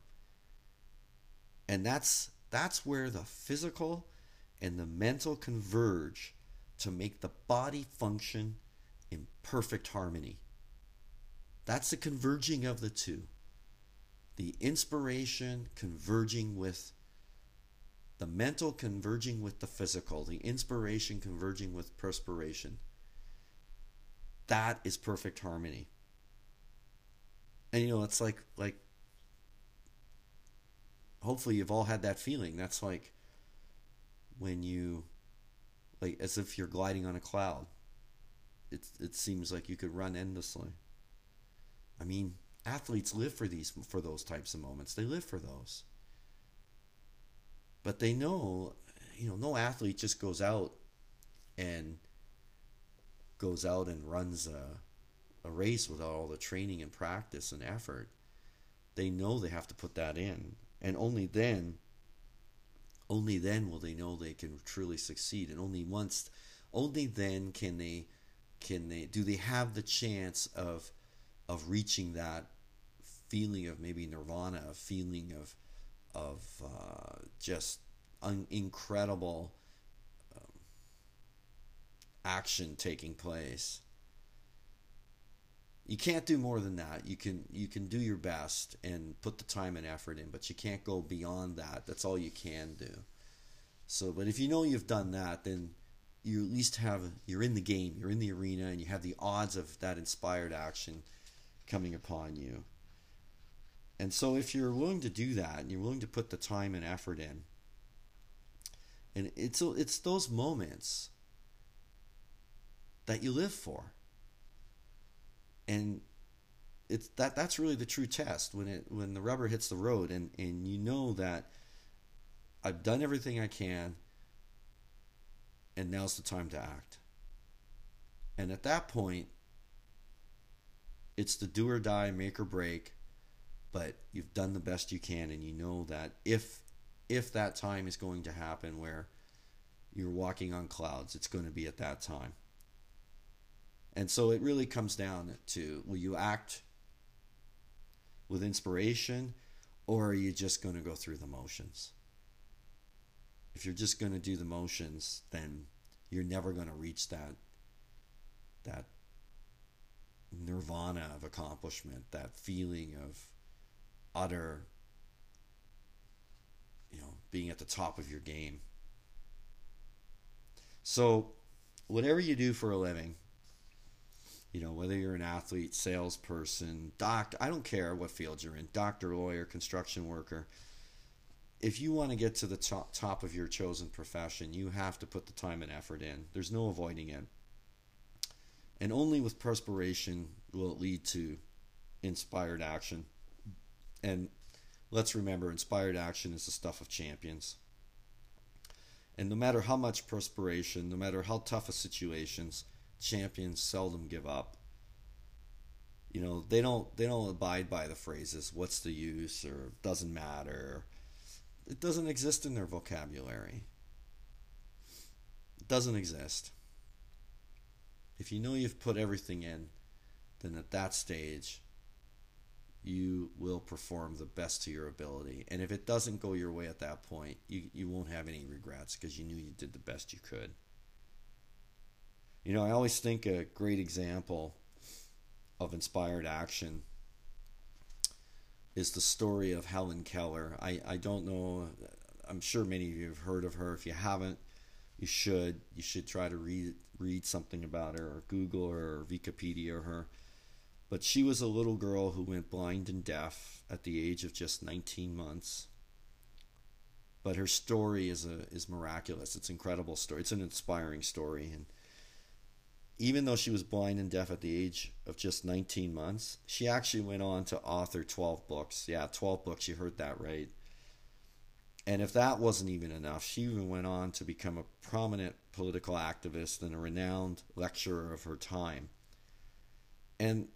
And that's that's where the physical and the mental converge to make the body function in perfect harmony. That's the converging of the two. The inspiration converging with the mental converging with the physical, the inspiration converging with perspiration. That is perfect harmony. And you know, it's like like hopefully you've all had that feeling. That's like when you like as if you're gliding on a cloud. It it seems like you could run endlessly. I mean, athletes live for these for those types of moments. They live for those. But they know, you know, no athlete just goes out and goes out and runs a, a race without all the training and practice and effort. They know they have to put that in. And only then, only then will they know they can truly succeed. And only once, only then can they, can they, do they have the chance of, of reaching that feeling of maybe nirvana, a feeling of of uh, just un- incredible um, action taking place. You can't do more than that. You can you can do your best and put the time and effort in, but you can't go beyond that. That's all you can do. So, but if you know you've done that, then you at least have you're in the game, you're in the arena, and you have the odds of that inspired action coming upon you. And so, if you're willing to do that and you're willing to put the time and effort in, and it's it's those moments that you live for, and it's that that's really the true test when it when the rubber hits the road, and and you know that I've done everything I can, and now's the time to act. And at that point, it's the do or die, make or break, but you've done the best you can, and you know that if if that time is going to happen where you're walking on clouds, it's going to be at that time. And so it really comes down to will you act with inspiration or are you just going to go through the motions? If you're just going to do the motions, then you're never going to reach that that nirvana of accomplishment, that feeling of utter you know, being at the top of your game. So, whatever you do for a living, you know, whether you're an athlete, salesperson, doctor, I don't care what field you're in, doctor, lawyer, construction worker, if you want to get to the top, top of your chosen profession, you have to put the time and effort in. There's no avoiding it. And only with perspiration will it lead to inspired action. And let's remember, inspired action is the stuff of champions. And no matter how much perspiration, no matter how tough a situations, champions seldom give up. You know, they don't they don't abide by the phrases "what's the use" or "doesn't matter." It doesn't exist in their vocabulary. It doesn't exist. If you know you've put everything in, then at that stage, you will perform the best to your ability. And if it doesn't go your way at that point, you, you won't have any regrets because you knew you did the best you could. You know, I always think a great example of inspired action is the story of Helen Keller. I, I don't know, I'm sure many of you have heard of her. If you haven't, you should. You should try to read read something about her or Google her or Wikipedia her. But she was a little girl who went blind and deaf at the age of just 19 months. But her story is a is miraculous. It's an incredible story. It's an inspiring story and even though she was blind and deaf at the age of just 19 months, she actually went on to author 12 books. Yeah, 12 books. You heard that right. And if that wasn't even enough, she even went on to become a prominent political activist and a renowned lecturer of her time. And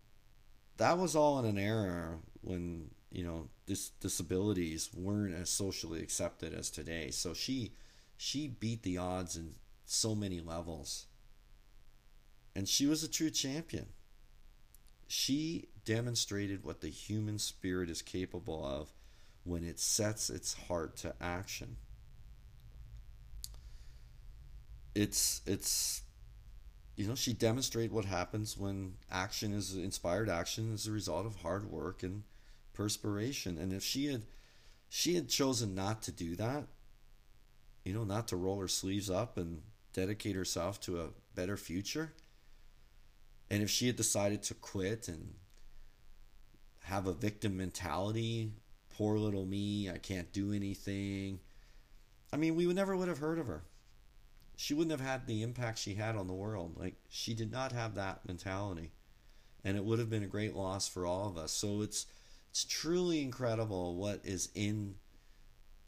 that was all in an era when, you know, dis- disabilities weren't as socially accepted as today. So she she beat the odds in so many levels and she was a true champion. She demonstrated what the human spirit is capable of when it sets its heart to action. It's it's you know, she demonstrated what happens when action is inspired action is a result of hard work and perspiration. And if she had she had chosen not to do that, you know, not to roll her sleeves up and dedicate herself to a better future, and if she had decided to quit and have a victim mentality, poor little me, I can't do anything, I mean, we would never would have heard of her. She wouldn't have had the impact she had on the world. Like she did not have that mentality. And it would have been a great loss for all of us. So it's it's truly incredible what is in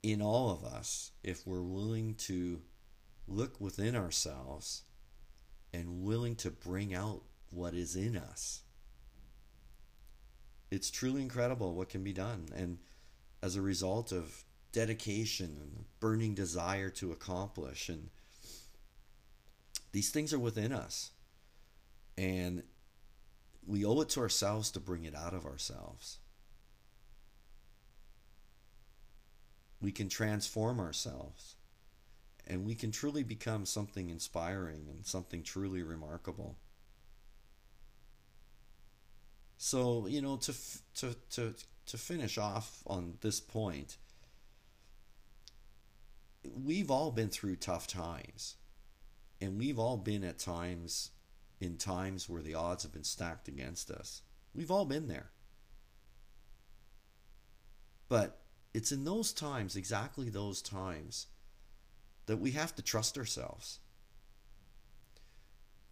in all of us if we're willing to look within ourselves and willing to bring out what is in us. It's truly incredible what can be done. And as a result of dedication and burning desire to accomplish, and these things are within us. And we owe it to ourselves to bring it out of ourselves. We can transform ourselves and we can truly become something inspiring and something truly remarkable. So you know to to to to finish off on this point, we've all been through tough times, and we've all been at times in times where the odds have been stacked against us. We've all been there. But it's in those times, exactly those times, that we have to trust ourselves.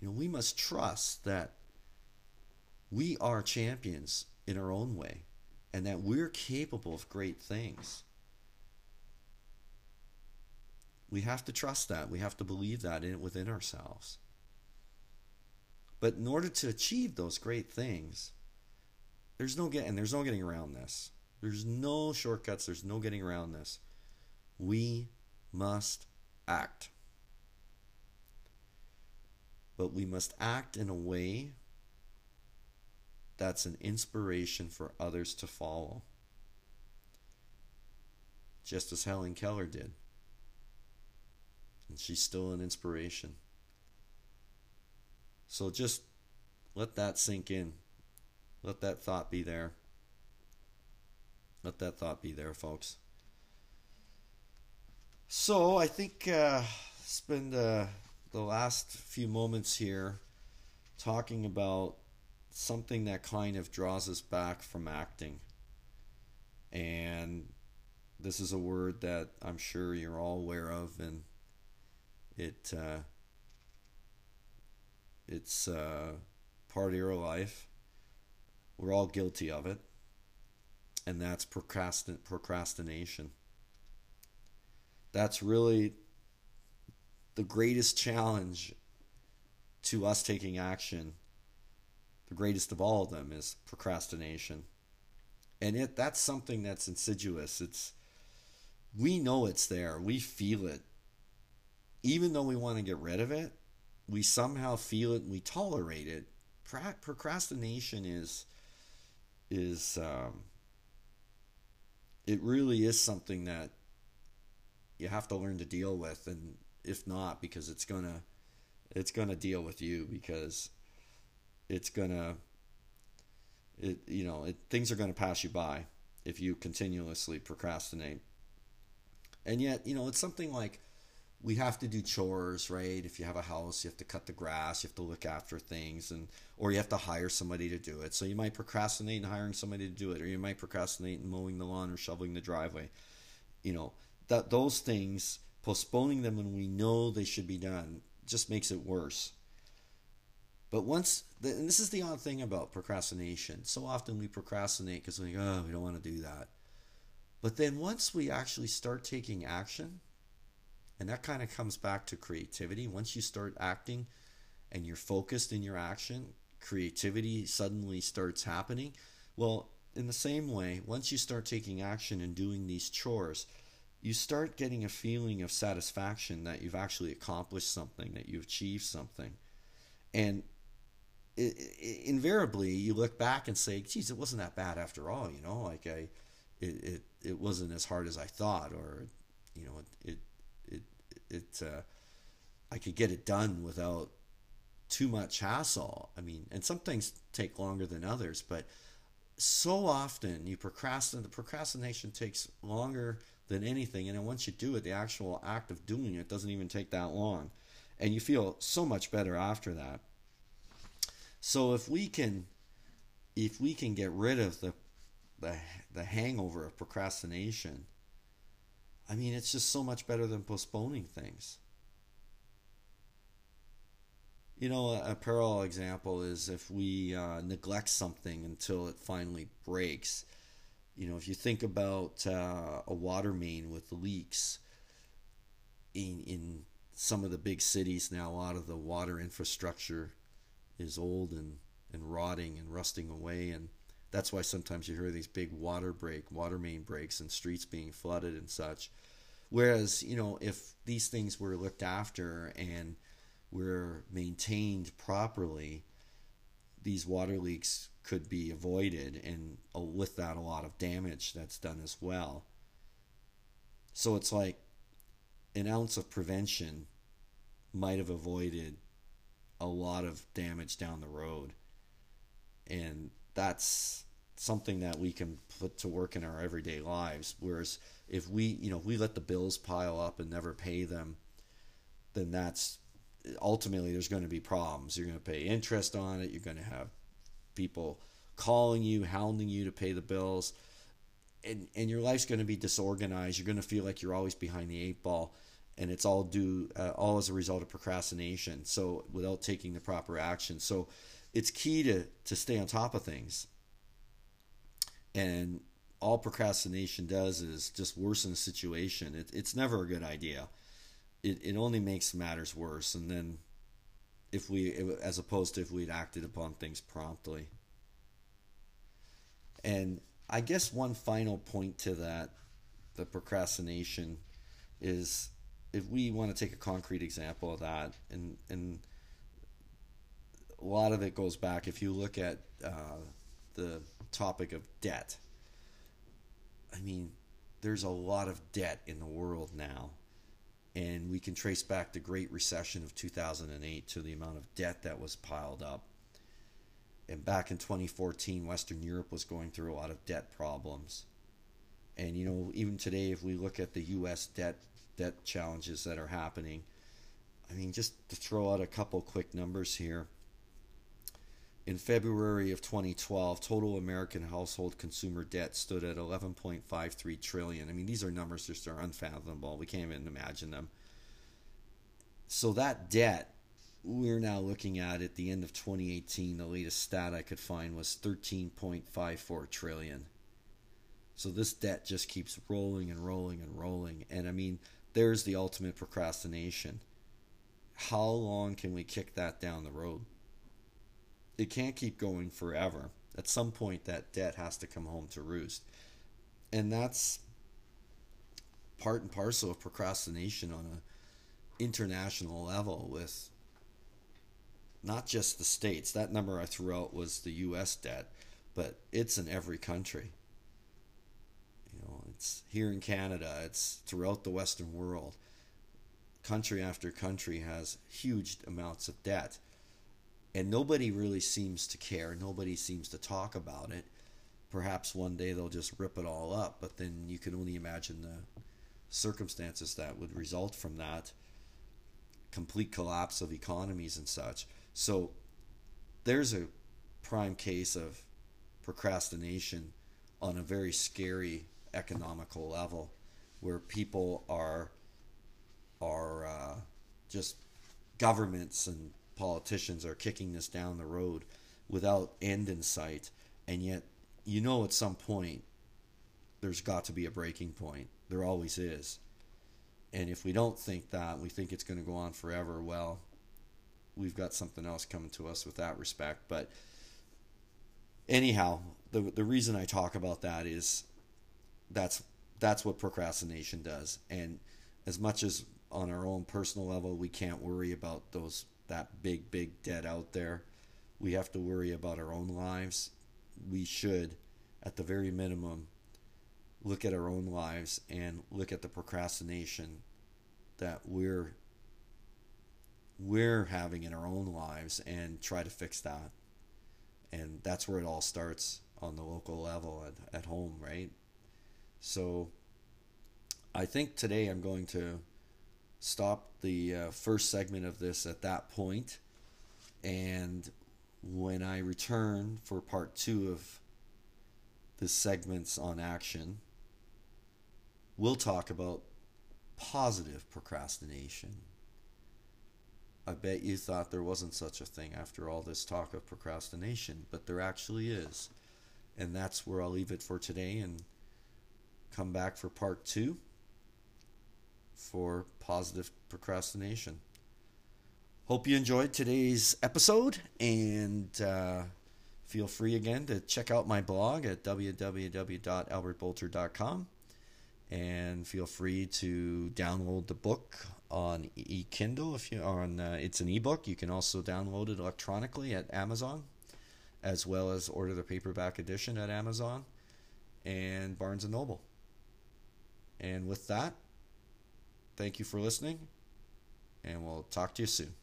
You know, we must trust that we are champions in our own way and that we're capable of great things. We have to trust that. We have to believe that in within ourselves. But in order to achieve those great things, there's no getting there's no getting around this. There's no shortcuts, there's no getting around this. We must act. But we must act in a way that's an inspiration for others to follow. Just as Helen Keller did. And she's still an inspiration. So just let that sink in. Let that thought be there. Let that thought be there, folks. So I think uh, spend uh, the last few moments here talking about something that kind of draws us back from acting. And this is a word that I'm sure you're all aware of, and it uh, it's uh, part of your life. We're all guilty of it, and that's procrastin- procrastination. That's really the greatest challenge to us taking action the greatest of all of them is procrastination. And it that's something that's insidious. It's we know it's there. We feel it. Even though we want to get rid of it, we somehow feel it and we tolerate it. Procrastination is is um, it really is something that you have to learn to deal with and if not because it's gonna it's gonna deal with you because it's gonna it you know it, things are gonna pass you by if you continuously procrastinate. And yet you know it's something like we have to do chores right? If you have a house you have to cut the grass you have to look after things and or you have to hire somebody to do it. So you might procrastinate in hiring somebody to do it or you might procrastinate in mowing the lawn or shoveling the driveway. You know that those things postponing them when we know they should be done just makes it worse but once, and this is the odd thing about procrastination. So often we procrastinate because we go, oh, we don't want to do that. But then once we actually start taking action, and that kind of comes back to creativity. Once you start acting and you're focused in your action, creativity suddenly starts happening. Well, in the same way, once you start taking action and doing these chores, you start getting a feeling of satisfaction that you've actually accomplished something, that you've achieved something. And it, it, invariably you look back and say, "Geez, it wasn't that bad after all." You know, like I, it it, it wasn't as hard as I thought, or you know, it it it, it uh, I could get it done without too much hassle. I mean, and some things take longer than others, but so often you procrastinate. The procrastination takes longer than anything, and then once you do it, the actual act of doing it doesn't even take that long, and you feel so much better after that. So if we can if we can get rid of the the the hangover of procrastination, I mean it's just so much better than postponing things. You know, a, parallel example is if we uh, neglect something until it finally breaks. You know, if you think about uh, a water main with leaks in in some of the big cities now, a lot of the water infrastructure is old and, and rotting and rusting away. And that's why sometimes you hear these big water break water main breaks and streets being flooded and such. Whereas you know if these things were looked after and were maintained properly these water leaks could be avoided and uh, with that a lot of damage that's done as well. So it's like an ounce of prevention might have avoided a lot of damage down the road. And that's something that we can put to work in our everyday lives. Whereas if we, you know, we let the bills pile up and never pay them, then that's ultimately there's going to be problems. You're going to pay interest on it. You're going to have people calling you, hounding you to pay the bills. And, and your life's going to be disorganized. You're going to feel like you're always behind the eight ball and it's all due uh, all as a result of procrastination so without taking the proper action. So it's key to to stay on top of things. And all procrastination does is just worsen the situation. It, it's never a good idea. It, it only makes matters worse and then if we as opposed to if we'd acted upon things promptly. And I guess one final point to that, the procrastination, is if we want to take a concrete example of that, and and a lot of it goes back. If you look at uh, the topic of debt, I mean, there's a lot of debt in the world now, and we can trace back the Great Recession of 2008 to the amount of debt that was piled up. And back in 2014, Western Europe was going through a lot of debt problems. And you know, even today, if we look at the U.S. debt debt challenges that are happening, I mean, just to throw out a couple quick numbers here. In February of 2012, total American household consumer debt stood at 11.53 trillion. I mean, these are numbers just are unfathomable. We can't even imagine them. So that debt we're now looking at at the end of 2018, the latest stat I could find was 13.54 trillion. So this debt just keeps rolling and rolling and rolling. And I mean, there's the ultimate procrastination. How long can we kick that down the road? It can't keep going forever. At some point, that debt has to come home to roost. And that's part and parcel of procrastination on an international level with not just the states. That number I threw out was the U.S. debt, but it's in every country. It's here in Canada. It's throughout the Western world. Country after country has huge amounts of debt, and nobody really seems to care. Nobody seems to talk about it. Perhaps one day they'll just rip it all up, but then you can only imagine the circumstances that would result from that complete collapse of economies and such. So there's a prime case of procrastination on a very scary economical level where people are are uh, just governments and politicians are kicking this down the road without end in sight. And yet you know at some point there's got to be a breaking point. There always is. And if we don't think that we think it's going to go on forever well we've got something else coming to us with that respect. But anyhow, the the reason I talk about that is that's that's what procrastination does. And as much as on our own personal level we can't worry about those that big big debt out there, we have to worry about our own lives. We should at the very minimum look at our own lives and look at the procrastination that we're we're having in our own lives and try to fix that. And that's where it all starts on the local level at, at home, right? So I think today I'm going to stop the uh, first segment of this at that point. And when I return for part two of the segments on action, we'll talk about positive procrastination. I bet you thought there wasn't such a thing after all this talk of procrastination, but there actually is. And that's where I'll leave it for today and come back for part two for positive procrastination. Hope you enjoyed today's episode and uh, feel free again to check out my blog at www.albertbolter.com and feel free to download the book on e-Kindle if you on uh, it's an ebook. You can also download it electronically at Amazon, as well as order the paperback edition at Amazon and Barnes and Noble. And with that, thank you for listening, and we'll talk to you soon.